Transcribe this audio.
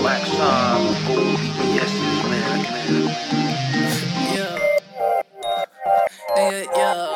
black man. Yeah. Yeah, yeah.